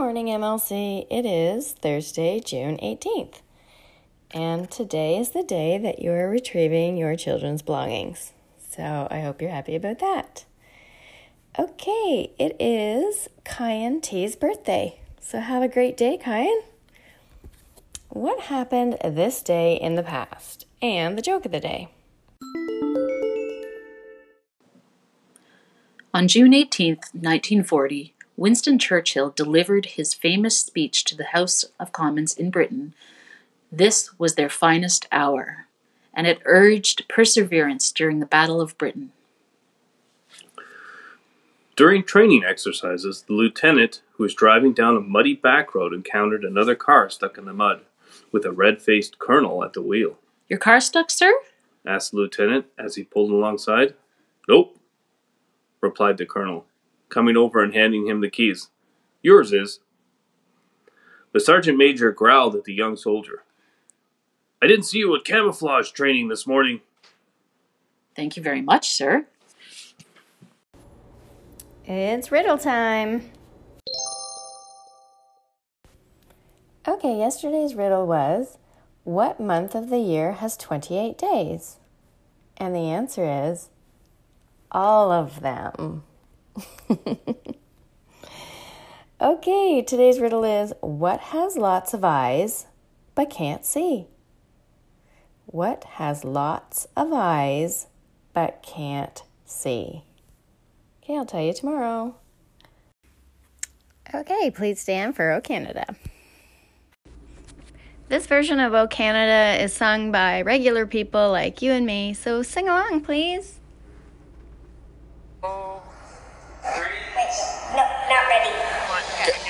morning, MLC. It is Thursday, June 18th. And today is the day that you are retrieving your children's belongings. So I hope you're happy about that. Okay, it is Kyan T's birthday. So have a great day, Kyan. What happened this day in the past? And the joke of the day. On June 18, 1940, Winston Churchill delivered his famous speech to the House of Commons in Britain. This was their finest hour, and it urged perseverance during the Battle of Britain. During training exercises, the lieutenant who was driving down a muddy back road encountered another car stuck in the mud, with a red faced colonel at the wheel. Your car stuck, sir? asked the lieutenant as he pulled alongside. Nope, replied the colonel, coming over and handing him the keys. Yours is. The sergeant major growled at the young soldier. I didn't see you at camouflage training this morning. Thank you very much, sir. It's riddle time. Okay, yesterday's riddle was What month of the year has 28 days? And the answer is all of them. okay, today's riddle is What has lots of eyes but can't see? What has lots of eyes but can't see? Okay, I'll tell you tomorrow. Okay, please stand for O Canada. This version of O Canada is sung by regular people like you and me, so sing along, please. Oh, three. Wait, no, not ready. Okay,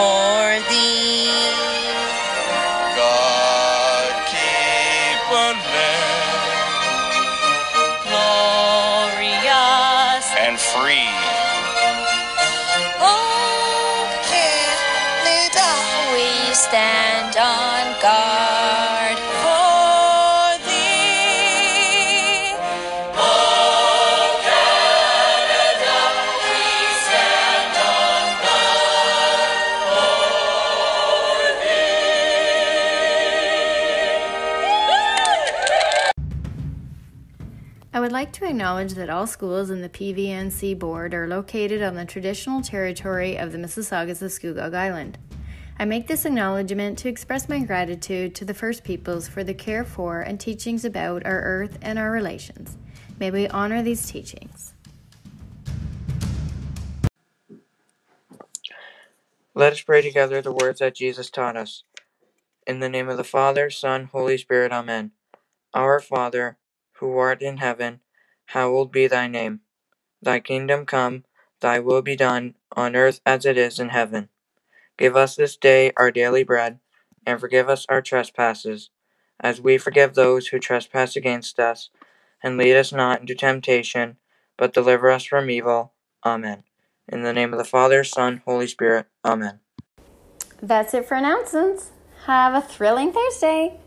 for thee. God keep a land glorious and free. Oh, can it always stand on God? I would like to acknowledge that all schools in the PVNC board are located on the traditional territory of the Mississaugas of Scugog Island. I make this acknowledgement to express my gratitude to the First Peoples for the care for and teachings about our earth and our relations. May we honor these teachings. Let us pray together the words that Jesus taught us. In the name of the Father, Son, Holy Spirit, Amen. Our Father, who art in heaven, hallowed be thy name. Thy kingdom come, thy will be done, on earth as it is in heaven. Give us this day our daily bread, and forgive us our trespasses, as we forgive those who trespass against us. And lead us not into temptation, but deliver us from evil. Amen. In the name of the Father, Son, Holy Spirit. Amen. That's it for announcements. Have a thrilling Thursday.